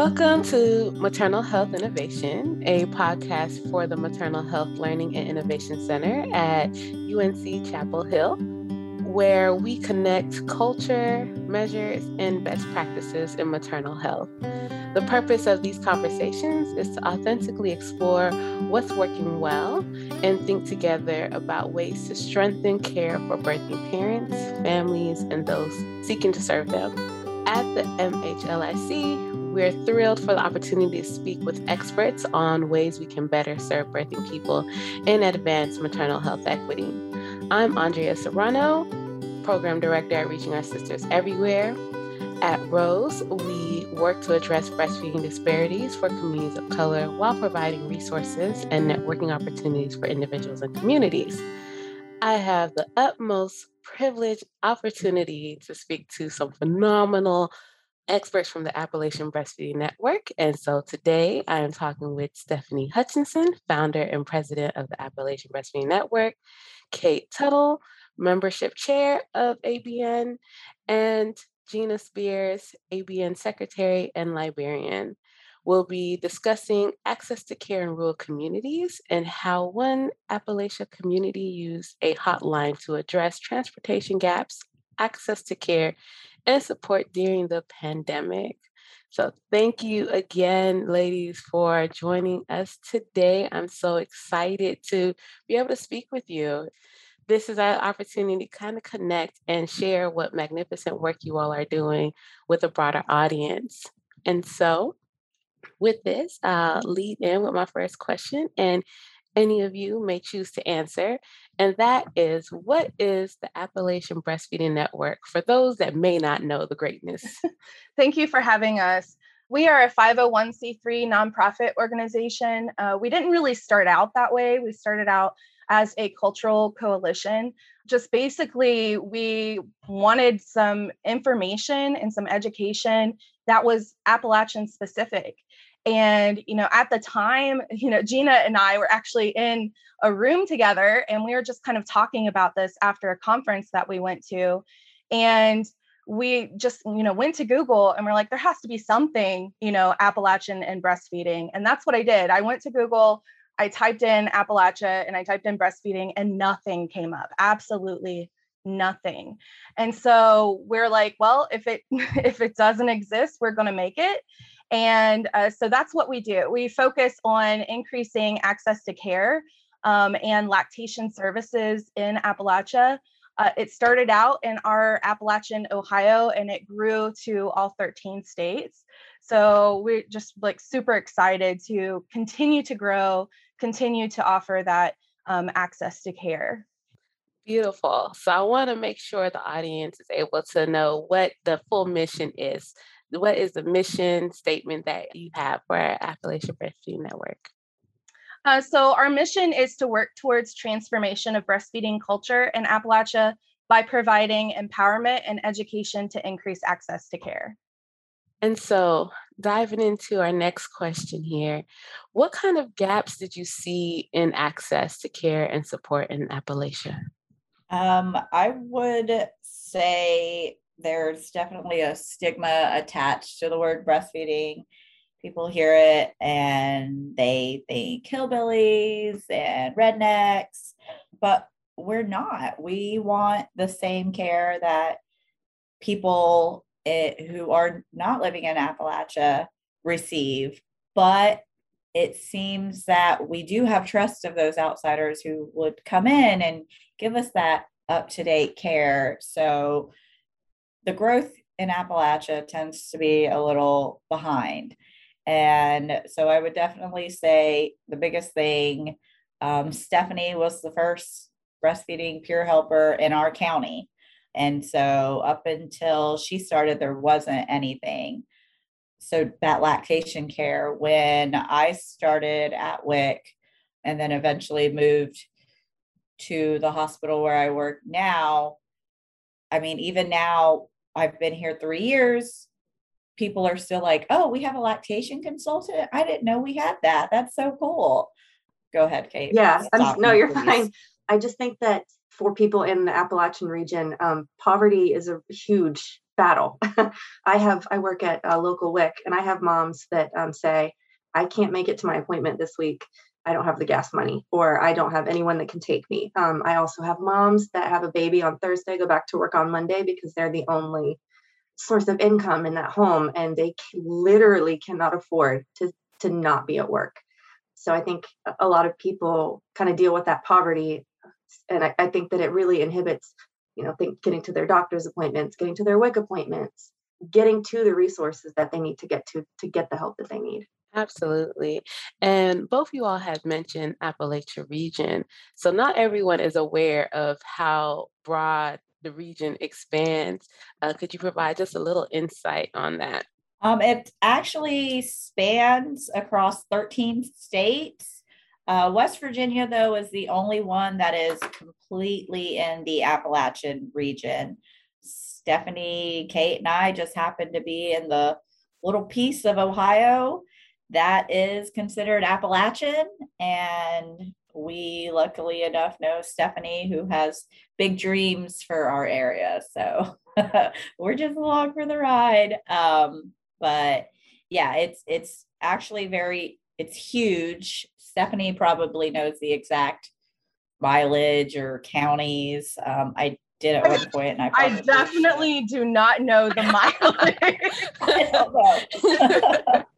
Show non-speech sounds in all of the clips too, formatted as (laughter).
Welcome to Maternal Health Innovation, a podcast for the Maternal Health Learning and Innovation Center at UNC Chapel Hill, where we connect culture, measures, and best practices in maternal health. The purpose of these conversations is to authentically explore what's working well and think together about ways to strengthen care for birthing parents, families, and those seeking to serve them. At the MHLIC, we're thrilled for the opportunity to speak with experts on ways we can better serve birthing people and advance maternal health equity. I'm Andrea Serrano, Program Director at Reaching Our Sisters Everywhere. At Rose, we work to address breastfeeding disparities for communities of color while providing resources and networking opportunities for individuals and communities. I have the utmost privilege opportunity to speak to some phenomenal experts from the Appalachian Breastfeeding Network. And so today I am talking with Stephanie Hutchinson, founder and president of the Appalachian Breastfeeding Network, Kate Tuttle, membership chair of ABN, and Gina Spears, ABN secretary and librarian. We'll be discussing access to care in rural communities and how one Appalachia community used a hotline to address transportation gaps, access to care, and support during the pandemic. So, thank you again, ladies, for joining us today. I'm so excited to be able to speak with you. This is our opportunity to kind of connect and share what magnificent work you all are doing with a broader audience. And so, with this, I'll lead in with my first question. And any of you may choose to answer. And that is what is the Appalachian Breastfeeding Network for those that may not know the greatness? (laughs) Thank you for having us. We are a 501c3 nonprofit organization. Uh, we didn't really start out that way. We started out as a cultural coalition. Just basically, we wanted some information and some education that was Appalachian specific. And, you know, at the time, you know, Gina and I were actually in a room together and we were just kind of talking about this after a conference that we went to. And we just, you know, went to Google and we're like, there has to be something, you know, Appalachian and breastfeeding. And that's what I did. I went to Google, I typed in Appalachia and I typed in breastfeeding and nothing came up. Absolutely nothing. And so we're like, well, if it (laughs) if it doesn't exist, we're going to make it. And uh, so that's what we do. We focus on increasing access to care um, and lactation services in Appalachia. Uh, it started out in our Appalachian, Ohio, and it grew to all 13 states. So we're just like super excited to continue to grow, continue to offer that um, access to care. Beautiful. So I want to make sure the audience is able to know what the full mission is what is the mission statement that you have for Appalachian Breastfeeding Network? Uh, so our mission is to work towards transformation of breastfeeding culture in Appalachia by providing empowerment and education to increase access to care. And so, diving into our next question here, what kind of gaps did you see in access to care and support in Appalachia? Um, I would say there's definitely a stigma attached to the word breastfeeding. People hear it and they think hillbillies and rednecks, but we're not. We want the same care that people it, who are not living in Appalachia receive. But it seems that we do have trust of those outsiders who would come in and give us that up to date care. So the growth in Appalachia tends to be a little behind. And so I would definitely say the biggest thing um, Stephanie was the first breastfeeding peer helper in our county. And so up until she started, there wasn't anything. So that lactation care, when I started at WIC and then eventually moved to the hospital where I work now, I mean, even now, I've been here three years. People are still like, oh, we have a lactation consultant. I didn't know we had that. That's so cool. Go ahead, Kate. Yeah, no, you're please. fine. I just think that for people in the Appalachian region, um, poverty is a huge battle. (laughs) I have I work at a local WIC, and I have moms that um, say, "I can't make it to my appointment this week. I don't have the gas money, or I don't have anyone that can take me." Um, I also have moms that have a baby on Thursday, go back to work on Monday because they're the only source of income in that home, and they literally cannot afford to to not be at work. So I think a lot of people kind of deal with that poverty, and I, I think that it really inhibits you know, think getting to their doctor's appointments, getting to their WIC appointments, getting to the resources that they need to get to to get the help that they need. Absolutely. And both you all have mentioned Appalachia region. So not everyone is aware of how broad the region expands. Uh, could you provide just a little insight on that? Um, it actually spans across 13 states. Uh, West Virginia, though, is the only one that is completely in the Appalachian region. Stephanie, Kate, and I just happen to be in the little piece of Ohio that is considered Appalachian. And we, luckily enough, know Stephanie, who has big dreams for our area. So (laughs) we're just along for the ride. Um, but yeah, it's it's actually very it's huge Stephanie probably knows the exact mileage or counties. Um, I did at one point, and I, I definitely do not know the (laughs) mileage. (laughs)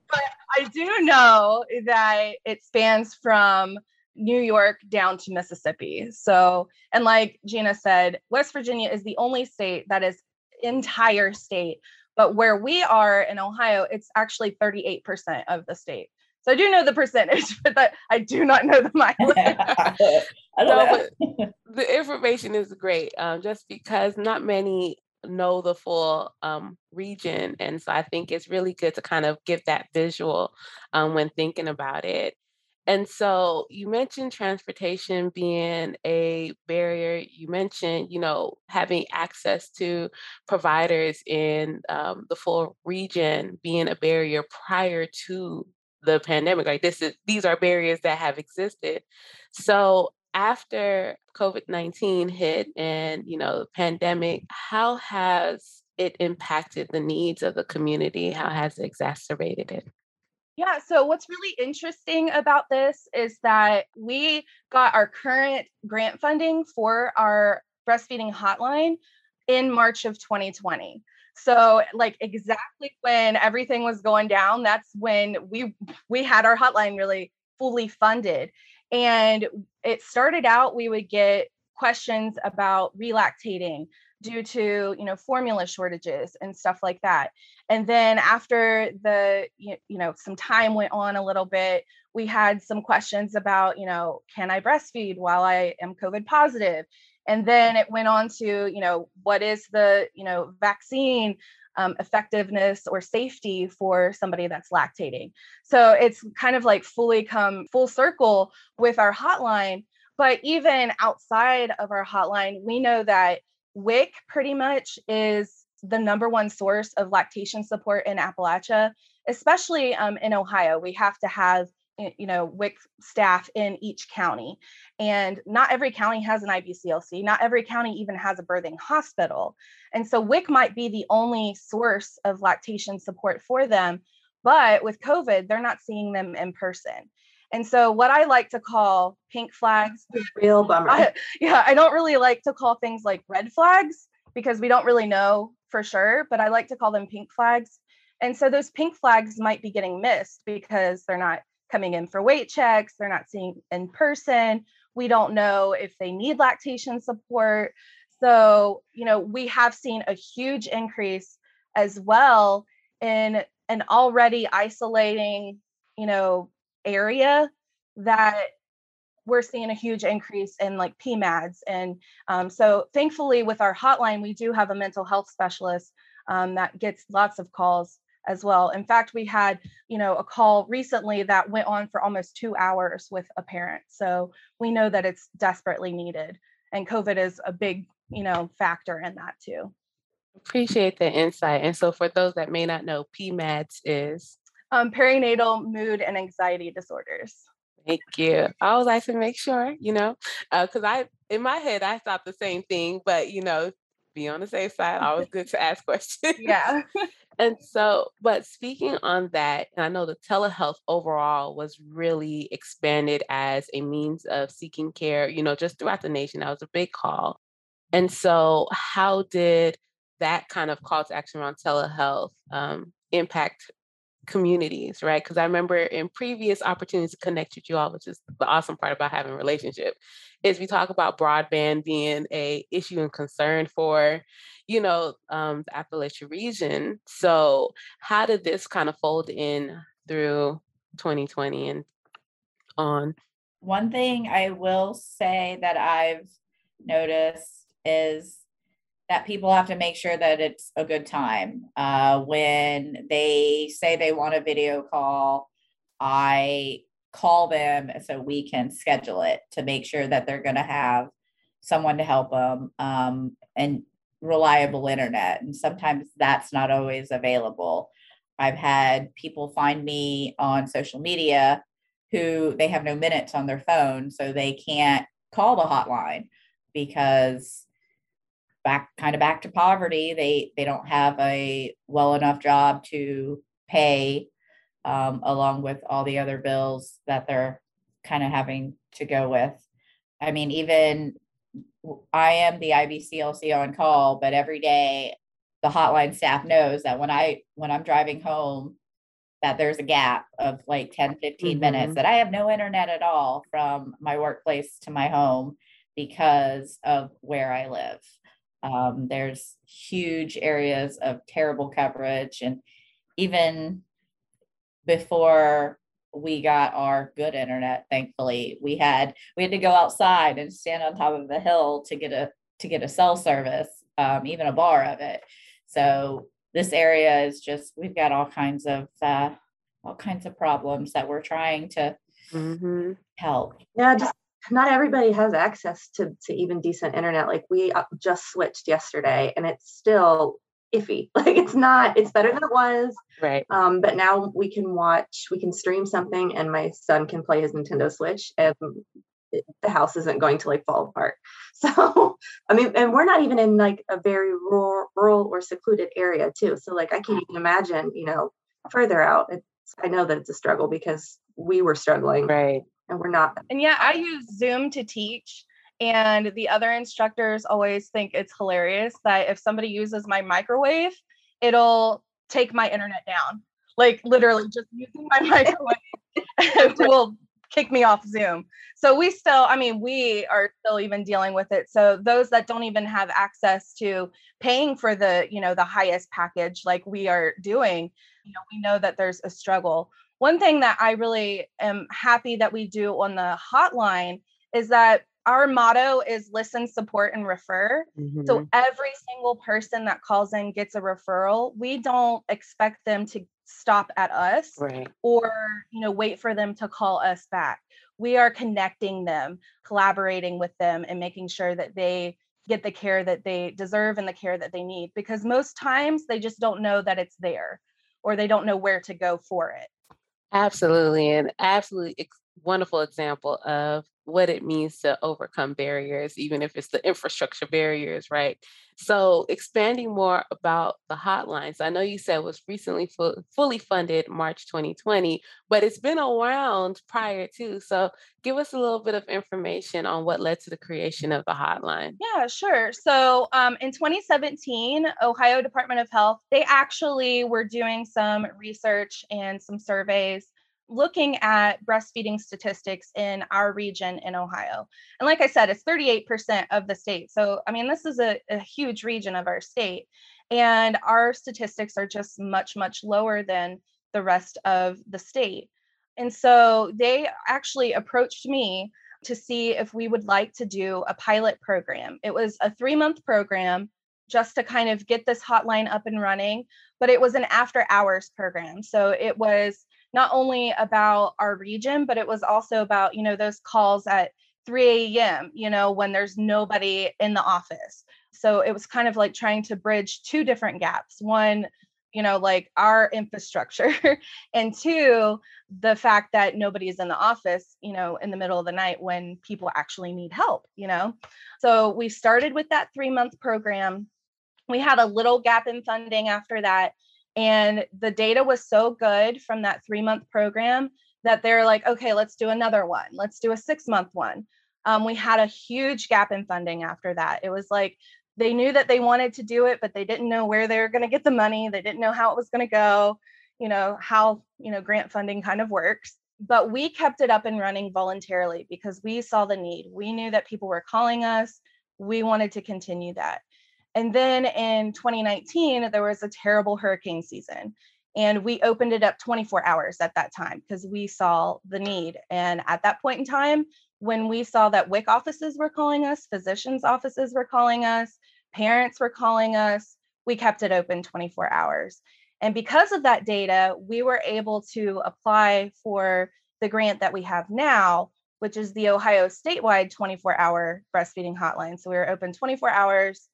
I don't know. but I do know that it spans from New York down to Mississippi. So, and like Gina said, West Virginia is the only state that is entire state. But where we are in Ohio, it's actually 38% of the state. So I do know the percentage, (laughs) but that, I do not know the mileage. (laughs) no, the information is great, um, just because not many know the full um, region, and so I think it's really good to kind of give that visual um, when thinking about it. And so you mentioned transportation being a barrier. You mentioned, you know, having access to providers in um, the full region being a barrier prior to the pandemic. Like this is these are barriers that have existed. So after COVID nineteen hit and you know the pandemic, how has it impacted the needs of the community? How has it exacerbated it? Yeah, so what's really interesting about this is that we got our current grant funding for our breastfeeding hotline in March of 2020. So like exactly when everything was going down, that's when we we had our hotline really fully funded. And it started out we would get questions about relactating due to you know formula shortages and stuff like that. And then after the you know some time went on a little bit we had some questions about you know can i breastfeed while i am covid positive? And then it went on to you know what is the you know vaccine um, effectiveness or safety for somebody that's lactating. So it's kind of like fully come full circle with our hotline but even outside of our hotline we know that wic pretty much is the number one source of lactation support in appalachia especially um, in ohio. We have to have Eh, you know WIC staff in each county. And not every county has an IBCLC not every county even has a birthing hospital. And so WIC might be the only source of lactation support for them but with covid they're not seeing them in person. And so what I like to call pink flags real (laughs) bummer. I, yeah I don't really like to call things like red flags because we don't really know for sure but I like to call them pink flags. And so those pink flags might be getting missed because they're not coming in for weight checks, they're not seeing in person. We don't know if they need lactation support. So, you know, we have seen a huge increase as well in an already isolating, you know, area that we're seeing a huge increase in like PMADs. And um, so thankfully with our hotline, we do have a mental health specialist um, that gets lots of calls as well. In fact, we had, you know, a call recently that went on for almost two hours with a parent. So we know that it's desperately needed. And COVID is a big, you know, factor in that too. Appreciate the insight. And so for those that may not know, PMADS is um, perinatal mood and anxiety disorders. Thank you. I always like to make sure, you know, because uh, I, in my head, I thought the same thing, but, you know, be on the safe side. Always good to ask (laughs) questions. Yeah. And so, but speaking on that, I know the telehealth overall was really expanded as a means of seeking care, you know, just throughout the nation. That was a big call. And so, how did that kind of call to action around telehealth um, impact communities, right? Because I remember in previous opportunities to connect with you all, which is the awesome part about having relationship, is we talk about broadband being a issue and concern for, you know, um, the Appalachia region. So how did this kind of fold in through 2020 and on? One thing I will say that I've noticed is that people have to make sure that it's a good time. Uh, when they say they want a video call, I call them so we can schedule it to make sure that they're going to have someone to help them um, and reliable internet. And sometimes that's not always available. I've had people find me on social media who they have no minutes on their phone, so they can't call the hotline because back kind of back to poverty. They they don't have a well enough job to pay um, along with all the other bills that they're kind of having to go with. I mean, even I am the IBCLC on call, but every day the hotline staff knows that when I when I'm driving home that there's a gap of like 10 15 mm-hmm. minutes that I have no internet at all from my workplace to my home because of where I live. Um, there's huge areas of terrible coverage. And even before we got our good internet, thankfully, we had we had to go outside and stand on top of the hill to get a to get a cell service, um, even a bar of it. So this area is just we've got all kinds of uh, all kinds of problems that we're trying to mm-hmm. help. Yeah, just not everybody has access to to even decent internet like we uh, just switched yesterday and it's still iffy (laughs) like it's not it's better than it was right. um but now we can watch we can stream something and my son can play his nintendo switch and the house isn't going to like fall apart. (laughs) So i mean and we're not even in like a very rural, rural or secluded area too so like i can't even imagine you know further out. It's, i know that it's a struggle because we were struggling. Right and we're not. And yeah, I use Zoom to teach. And the other instructors always think it's hilarious that if somebody uses my microwave, it'll take my internet down. Like literally just using my (laughs) microwave (laughs) will kick me off Zoom. So we still, I mean, we are still even dealing with it. So those that don't even have access to paying for the, you know, the highest package like we are doing, you know, we know that there's a struggle one thing that I really am happy that we do on the hotline is that our motto is listen, support, and refer. Mm-hmm. So every single person that calls in gets a referral. We don't expect them to stop at us right. or you know wait for them to call us back. We are connecting them, collaborating with them, and making sure that they get the care that they deserve and the care that they need because most times they just don't know that it's there or they don't know where to go for it. Absolutely. And absolutely ex- wonderful example of what it means to overcome barriers, even if it's the infrastructure barriers, right? So, expanding more about the hotlines, I know you said was recently fu- fully funded March 2020, but it's been around prior to. So, give us a little bit of information on what led to the creation of the hotline. Yeah, sure. So, um, in 2017, Ohio Department of Health, they actually were doing some research and some surveys looking at breastfeeding statistics in our region in Ohio. And like I said, it's 38% of the state. So, I mean, this is a, a, huge region of our state. And our statistics are just much, much lower than the rest of the state. And so they actually approached me to see if we would like to do a pilot program. It was a three month program just to kind of get this hotline up and running, but it was an after hours program. So it was not only about our region, but it was also about, you know, those calls at 3 a.m., you know, when there's nobody in the office. So it was kind of like trying to bridge two different gaps. One, you know, like our infrastructure, (laughs) and two, the fact that nobody is in the office, you know, in the middle of the night when people actually need help, you know. So we started with that three month program we had a little gap in funding after that. And the data was so good from that three month program that they're like, okay, let's do another one. Let's do a six month one. Um, we had a huge gap in funding after that. It was like they knew that they wanted to do it, but they didn't know where they were going to get the money. They didn't know how it was going to go, you know, how, you know, grant funding kind of works. But we kept it up and running voluntarily because we saw the need. We knew that people were calling us. We wanted to continue that. And then in 2019, there was a terrible hurricane season. And we opened it up 24 hours at that time because we saw the need. And at that point in time, when we saw that WIC offices were calling us, physicians' offices were calling us, parents were calling us, we kept it open 24 hours. And because of that data, we were able to apply for the grant that we have now, which is the Ohio statewide 24 hour breastfeeding hotline. So we were open 24 hours,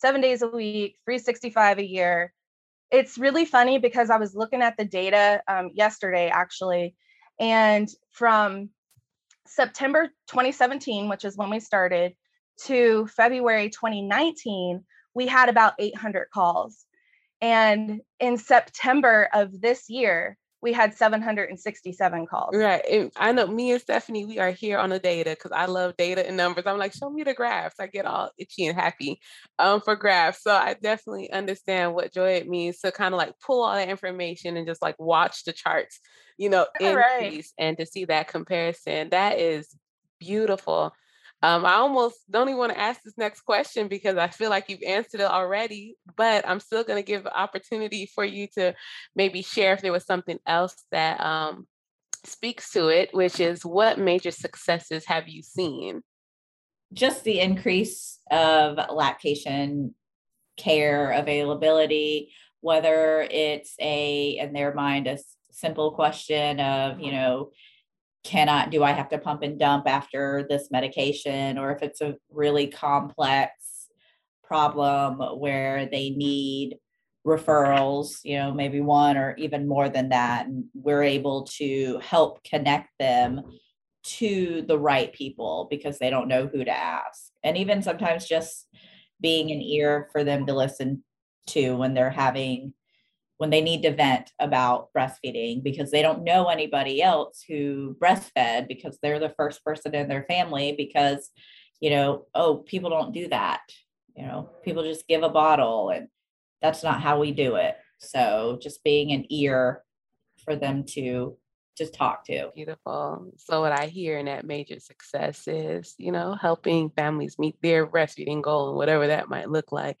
seven days a week, 365 a year. It's really funny because I was looking at the data um, yesterday, actually, and from September 2017, which is when we started, to February 2019, we had about 800 calls. And in September of this year, we had 767 calls. Right. And I know me and Stephanie, we are here on the data because I love data and numbers. I'm like, show me the graphs. I get all itchy and happy um, for graphs. So I definitely understand what joy it means to kind of like pull all that information and just like watch the charts, you know, increase right. and to see that comparison. That is beautiful. Um, I almost don't even want to ask this next question because I feel like you've answered it already, but I'm still going to give the opportunity for you to maybe share if there was something else that um, speaks to it, which is what major successes have you seen? Just the increase of lactation care availability, whether it's a, in their mind, a simple question of, you know, cannot do I have to pump and dump after this medication or if it's a really complex problem where they need referrals, you know, maybe one or even more than that and we're able to help connect them to the right people because they don't know who to ask. And even sometimes just being an ear for them to listen to when they're having when they need to vent about breastfeeding because they don't know anybody else who breastfed because they're the first person in their family because you know oh people don't do that. You know people just give a bottle and that's not how we do it. So just being an ear for them to just talk to. Beautiful. So what i hear in that major success is you know helping families meet their breastfeeding goal and whatever that might look like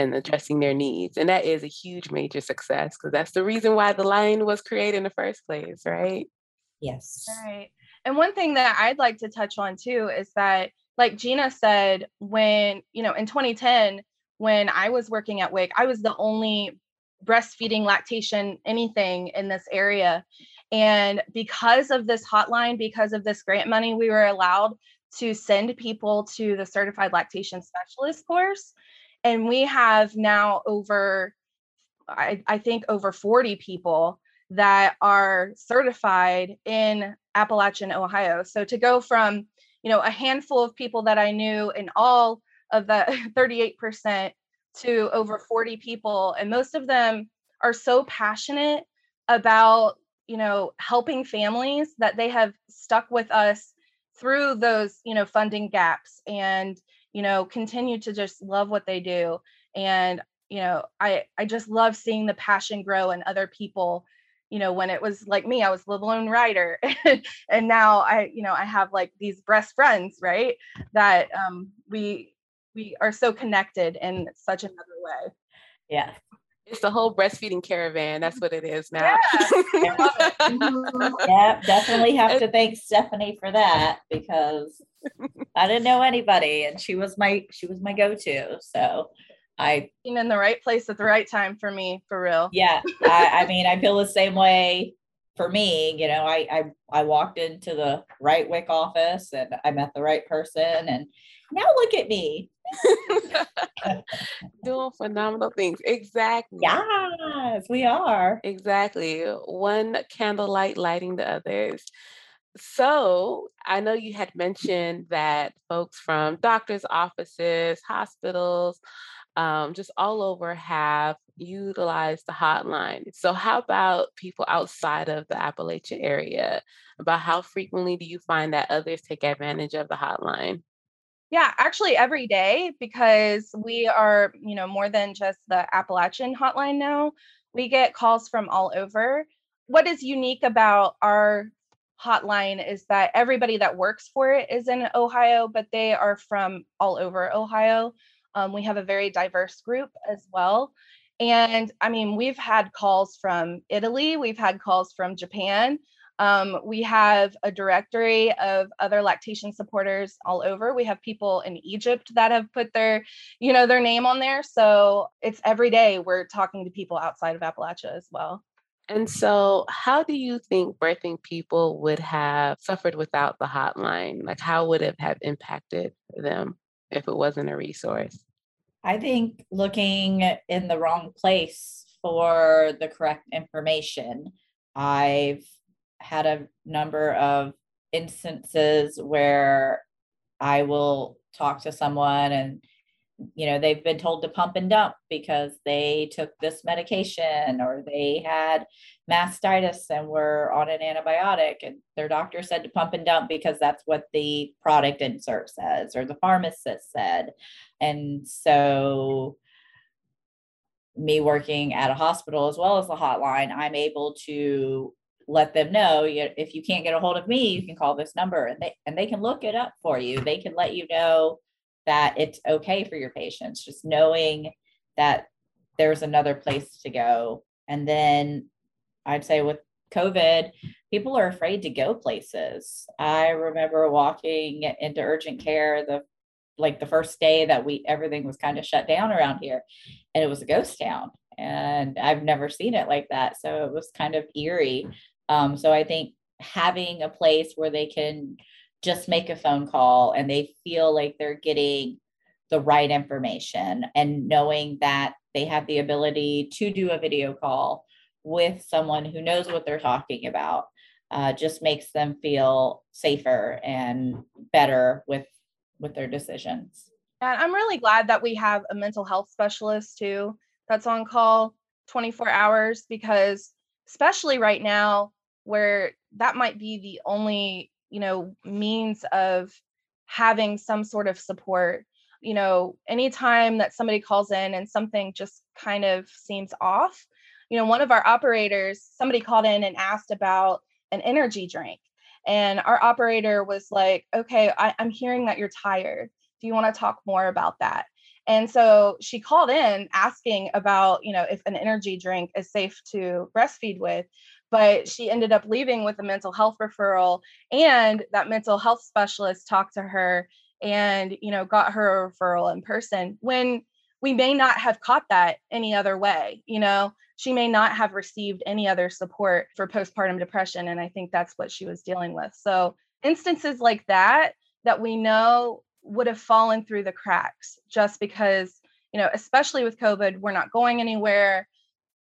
and addressing their needs. And that is a huge major success because that's the reason why the line was created in the first place, right? Yes. Right. And one thing that I'd like to touch on too is that, like Gina said, when, you know, in 2010, when I was working at WIC, I was the only breastfeeding, lactation, anything in this area. And because of this hotline, because of this grant money, we were allowed to send people to the certified lactation specialist course and we have now over I, I, think over 40 people that are certified in Appalachian, Ohio. So to go from, you know, a handful of people that I knew in all of the (laughs) 38% to over 40 people, and most of them are so passionate about, you know, helping families that they have stuck with us through those, you know, funding gaps and you know continue to just love what they do and you know i i just love seeing the passion grow in other people you know when it was like me i was the lone rider (laughs) and now i you know i have like these breast friends right that um we we are so connected in such another way. Yeah it's the whole breastfeeding caravan. That's what it is now. Yeah, (laughs) mm-hmm. yeah definitely have to thank Stephanie for that because I didn't know anybody, and she was my she was my go to. So I being in the right place at the right time for me, for real. Yeah, I, I mean, I feel the same way for me. You know, I I I walked into the right WIC office and I met the right person, and now look at me (laughs) doing phenomenal things. Exactly. Yes, we are. Exactly. One candlelight lighting the others. So I know you had mentioned that folks from doctors' offices, hospitals, um, just all over have utilized the hotline. So, how about people outside of the Appalachia area? About how frequently do you find that others take advantage of the hotline? Yeah, actually every day because we are, you know, more than just the Appalachian hotline now. We get calls from all over. What is unique about our hotline is that everybody that works for it is in Ohio, but they are from all over Ohio. Um, we have a very diverse group as well. And I mean, we've had calls from Italy, we've had calls from Japan. Um, we have a directory of other lactation supporters all over. We have people in Egypt that have put their, you know, their name on there. So it's every day we're talking to people outside of Appalachia as well. And so, how do you think birthing people would have suffered without the hotline? Like, how would it have impacted them if it wasn't a resource? I think looking in the wrong place for the correct information. I've had a number of instances where I will talk to someone and you know they've been told to pump and dump because they took this medication or they had mastitis and were on an antibiotic and their doctor said to pump and dump because that's what the product insert says or the pharmacist said. And so me working at a hospital as well as the hotline i'm able to let them know if you can't get a hold of me you can call this number and they and they can look it up for you they can let you know that it's okay for your patients, just knowing that there's another place to go. And then I'd say with COVID, people are afraid to go places. I remember walking into urgent care the like the first day that we everything was kind of shut down around here and it was a ghost town and I've never seen it like that. So it was kind of eerie. Um, so I think having a place where they can just make a phone call and they feel like they're getting the right information and knowing that they have the ability to do a video call with someone who knows what they're talking about uh, just makes them feel safer and better with with their decisions. And i'm really glad that we have a mental health specialist too that's on call 24 hours because especially right now where that might be the only you know means of having some sort of support. You know anytime that somebody calls in and something just kind of seems off you know one of our operators somebody called in and asked about an energy drink and our operator was like okay I, i'm hearing that you're tired. Do you want to talk more about that? And so she called in asking about you know if an energy drink is safe to breastfeed with but she ended up leaving with a mental health referral and that mental health specialist talked to her and you know got her a referral in person when we may not have caught that any other way you know? She may not have received any other support for postpartum depression and i think that's what she was dealing with. So instances like that that we know would have fallen through the cracks just because you know especially with covid we're not going anywhere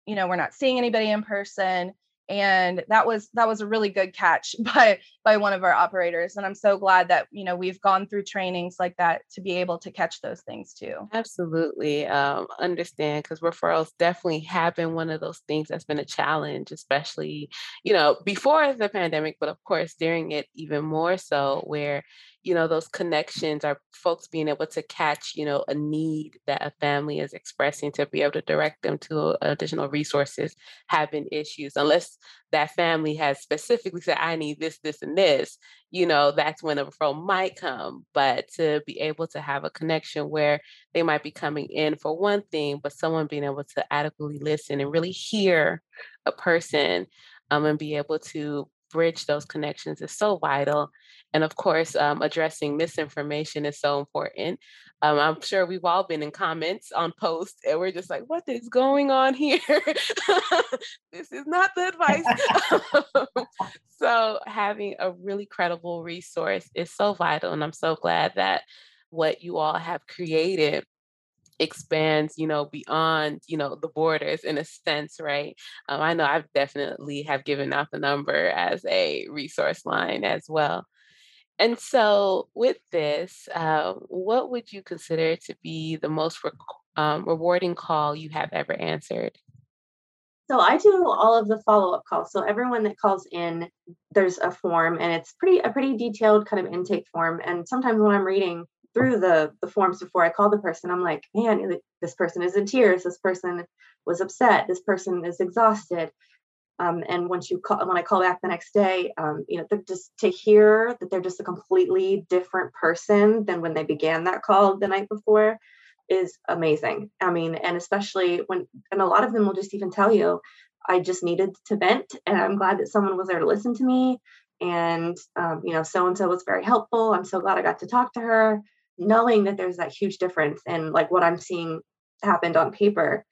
you know we're not seeing anybody in person and that was that was a really good catch (laughs) by by one of our operators and i'm so glad that you know we've gone through trainings like that to be able to catch those things too. Absolutely um, understand because referrals definitely have been one of those things that's been a challenge especially you know before the pandemic but of course during it even more so where you know those connections are folks being able to catch you know a need that a family is expressing to be able to direct them to additional resources have been issues unless that family has specifically said i need this this and this you know that's when a referral might come but to be able to have a connection where they might be coming in for one thing but someone being able to adequately listen and really hear a person um, and be able to bridge those connections is so vital. And of course, um, addressing misinformation is so important. Um, I'm sure we've all been in comments on posts and we're just like, what is going on here? (laughs) this is not the advice. (laughs) so, having a really credible resource is so vital. And I'm so glad that what you all have created expands you know beyond you know the borders in a sense right um, i know i've definitely have given out the number as a resource line as well and so with this uh, what would you consider to be the most um, rewarding call you have ever answered? So I do all of the follow-up calls. So everyone that calls in, there's a form and it's pretty a pretty detailed kind of intake form. And sometimes when I'm reading through the the forms before I call the person, I'm like, man, this person is in tears. This person was upset. This person is exhausted. Um, and once you call, when I call back the next day, um, you know, just to hear that they're just a completely different person than when they began that call the night before is amazing. I mean, and especially when, and a lot of them will just even tell you, I just needed to vent, and I'm glad that someone was there to listen to me. And um, you know, so and so was very helpful. I'm so glad I got to talk to her, knowing that there's that huge difference in like what I'm seeing happened on paper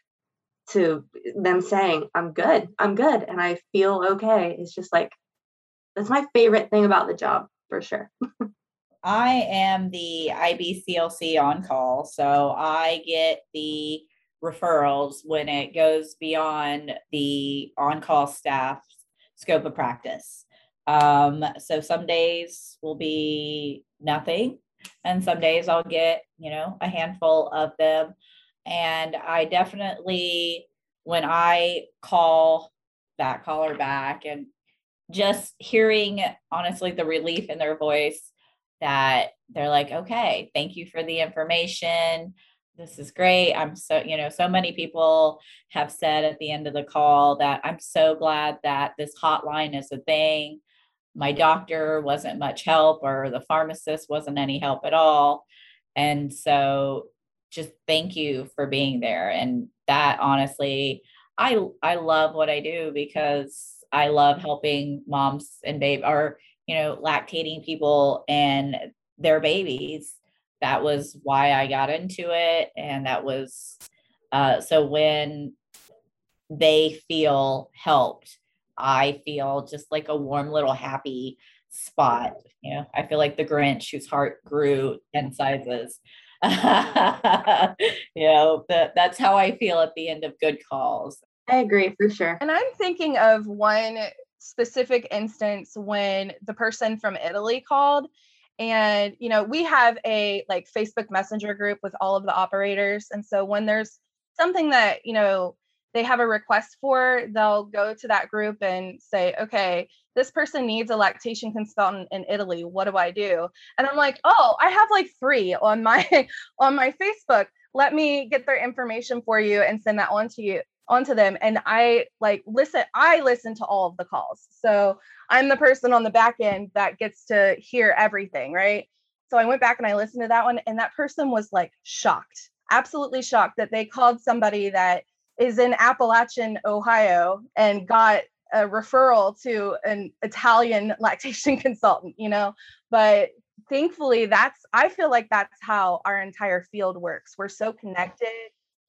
to them saying, I'm good, I'm good, and I feel okay. It's just like, that's my favorite thing about the job for sure. I am the IBCLC on call. So I get the referrals when it goes beyond the on call staff's scope of practice. Um, so some days will be nothing, and some days I'll get, you know, a handful of them. And I definitely, when I call that caller back and just hearing honestly the relief in their voice that they're like, okay, thank you for the information. This is great. I'm so, you know, so many people have said at the end of the call that I'm so glad that this hotline is a thing. My doctor wasn't much help, or the pharmacist wasn't any help at all. And so just thank you for being there. And that honestly i i love what i do because i love helping moms and babe or you know lactating people and their babies. That was why i got into it. And that was uh, so when they feel helped i feel just like a warm little happy spot you know i feel like the grinch whose heart grew 10 sizes (laughs) you know, that that's how I feel at the end of good calls. I agree for sure. And I'm thinking of one specific instance when the person from Italy called and you know we have a like facebook messenger group with all of the operators and so when there's something that you know they have a request for, they'll go to that group and say, okay, this person needs a lactation consultant in Italy. What do I do? And I'm like, oh, I have like three on my (laughs) on my Facebook. Let me get their information for you and send that on to you onto them and i like listen i listen to all of the calls so i'm the person on the back end that gets to hear everything right so i went back and i listened to that one and that person was like shocked absolutely shocked that they called somebody that is in Appalachian, Ohio, and got a referral to an Italian (laughs) lactation consultant, you know. But thankfully, that's, I feel like that's how our entire field works. We're so connected,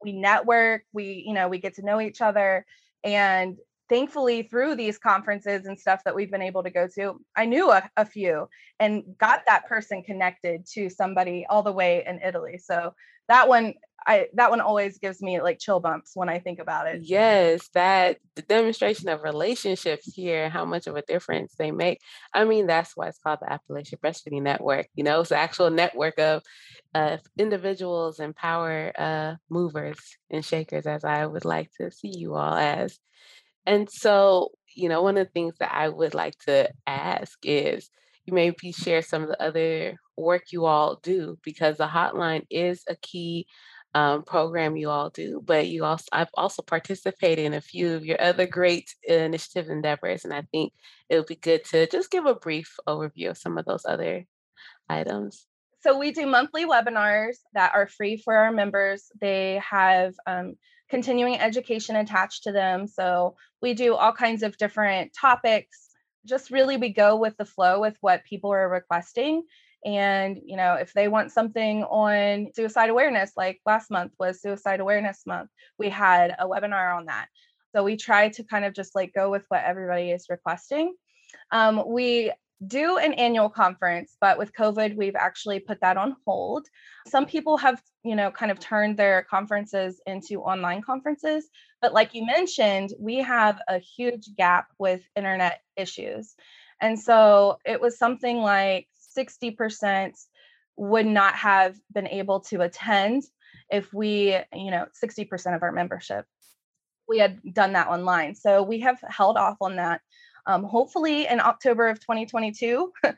we network, we, you know, we get to know each other. And thankfully, through these conferences and stuff that we've been able to go to, I knew a, a few and got that person connected to somebody all the way in Italy. So that one I that one always gives me like chill bumps when I think about it. Yes, that the demonstration of relationships here, how much of a difference they make. I mean, that's why it's called the Appalachian Breastfeeding Network. You know, it's an actual network of uh, individuals and power uh, movers and shakers, as I would like to see you all as. And so, you know, one of the things that I would like to ask is you maybe share some of the other work you all do because the hotline is a key um, program you all do, but you also I've also participated in a few of your other great initiative endeavors, and I think it would be good to just give a brief overview of some of those other items. So we do monthly webinars that are free for our members. They have um, continuing education attached to them. So we do all kinds of different topics. Just really, we go with the flow with what people are requesting and, you know, if they want something on suicide awareness, like last month was Suicide Awareness Month, we had a webinar on that. So we try to kind of just like go with what everybody is requesting. Um, we do an annual conference, but with COVID, we've actually put that on hold. Some people have, you know, kind of turned their conferences into online conferences. But like you mentioned, we have a huge gap with internet issues. And so it was something like 60% would not have been able to attend if we, you know, 60% of our membership, we had done that online. So we have held off on that. Um, hopefully in October of 2022, (laughs)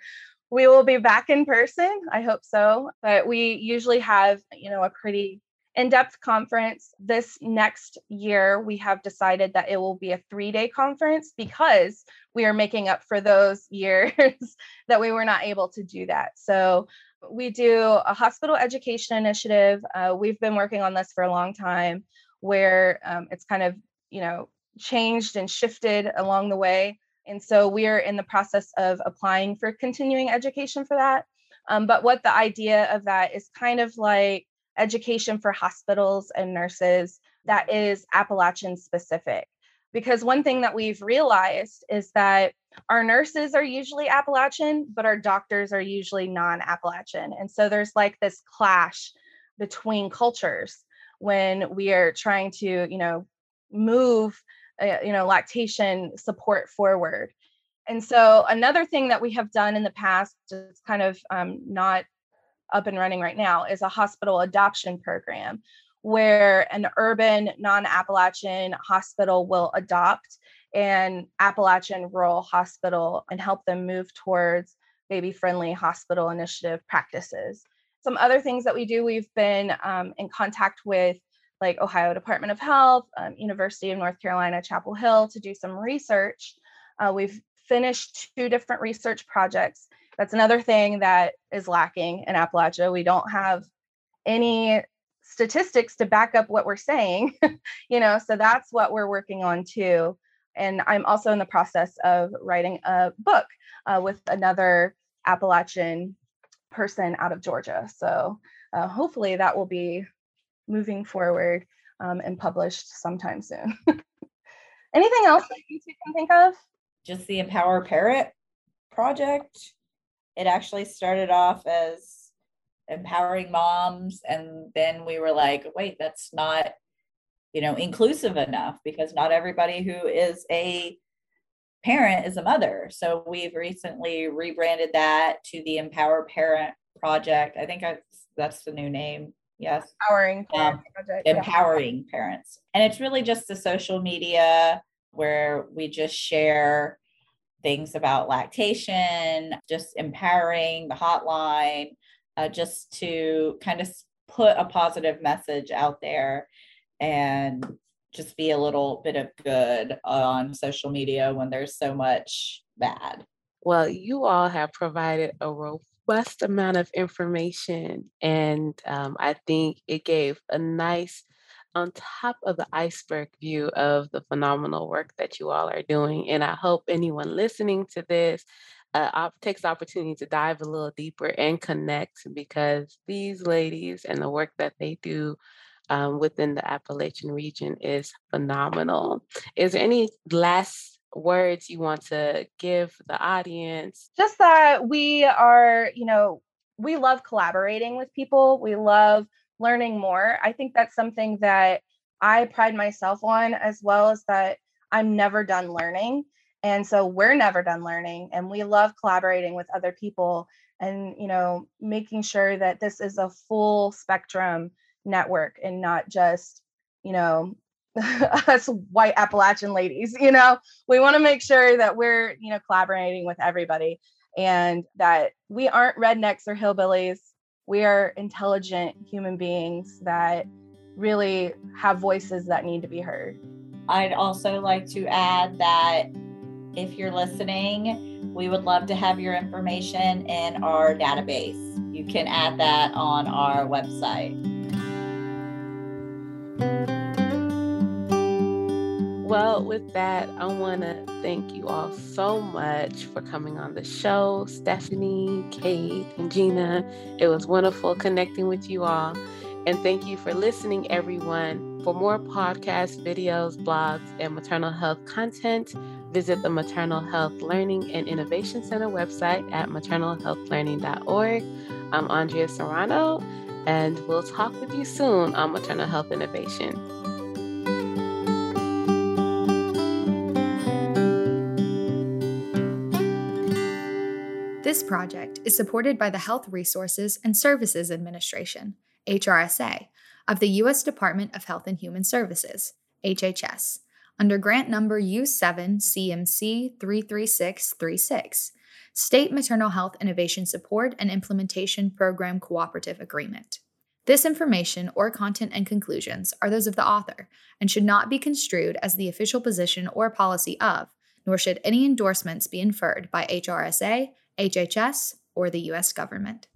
we will be back in person. I hope so. But we usually have, you know, a pretty in-depth conference this next year we have decided that it will be a three-day conference because we are making up for those (laughs) years that we were not able to do that so we do a hospital education initiative uh, we've been working on this for a long time where um, it's kind of you know changed and shifted along the way and so we are in the process of applying for continuing education for that um, but what the idea of that is kind of like education for hospitals and nurses that is Appalachian specific. Because one thing that we've realized is that our nurses are usually Appalachian, but our doctors are usually non Appalachian. And so there's like this clash between cultures when we are trying to, you know, move, uh, you know, lactation support forward. And so another thing that we have done in the past is kind of um, not up and running right now is a hospital adoption program where an urban non-Appalachian hospital will adopt an Appalachian rural hospital and help them move towards baby friendly hospital initiative practices. Some other things that we do, we've been um, in contact with like Ohio Department of Health, um, University of North Carolina, Chapel Hill to do some research. Uh, we've finished two different research projects that's another thing that is lacking in Appalachia. We don't have any statistics to back up what we're saying, (laughs) you know, so that's what we're working on too. And I'm also in the process of writing a book uh, with another Appalachian person out of Georgia. So uh, hopefully that will be moving forward um, and published sometime soon. (laughs) Anything else that you two can think of? Just the Empower Parent project it actually started off as empowering moms and then we were like wait that's not you know inclusive enough because not everybody who is a parent is a mother so we've recently rebranded that to the empower parent project i think that's the new name yes empowering um, project, empowering yeah. parents and it's really just the social media where we just share things about lactation, just empowering the hotline, uh, just to kind of put a positive message out there and just be a little bit of good on social media when there's so much bad. Well, you all have provided a robust amount of information, and um, I think it gave a nice on top of the iceberg view of the phenomenal work that you all are doing. And I hope anyone listening to this uh, takes the opportunity to dive a little deeper and connect because these ladies and the work that they do um, within the Appalachian region is phenomenal. Is there any last words you want to give the audience? Just that we are, you know, we love collaborating with people. We love learning more. I think that's something that I pride myself on, as well as that I'm never done learning. And so we're never done learning, and we love collaborating with other people and, you know, making sure that this is a full spectrum network and not just, you know, (laughs) us white Appalachian ladies. You know, we want to make sure that we're, you know, collaborating with everybody and that we aren't rednecks or hillbillies we are intelligent human beings that really have voices that need to be heard. I'd also like to add that if you're listening, we would love to have your information in our database. You can add that on our website. Well, with that, I want to thank you all so much for coming on the show. Stephanie, Kate, and Gina. It was wonderful connecting with you all. And thank you for listening, everyone. For more podcasts, videos, blogs, and maternal health content, visit the Maternal Health Learning and Innovation Center website at maternalhealthlearning.org. I'm Andrea Serrano, and we'll talk with you soon on maternal health innovation. Project is supported by the Health Resources and Services Administration, HRSA, of the U.S. Department of Health and Human Services, HHS, under grant number U7 CMC 33636, State Maternal Health Innovation Support and Implementation Program Cooperative Agreement. This information or content and conclusions are those of the author and should not be construed as the official position or policy of, nor should any endorsements be inferred by HRSA, HHS, or the U.S. government.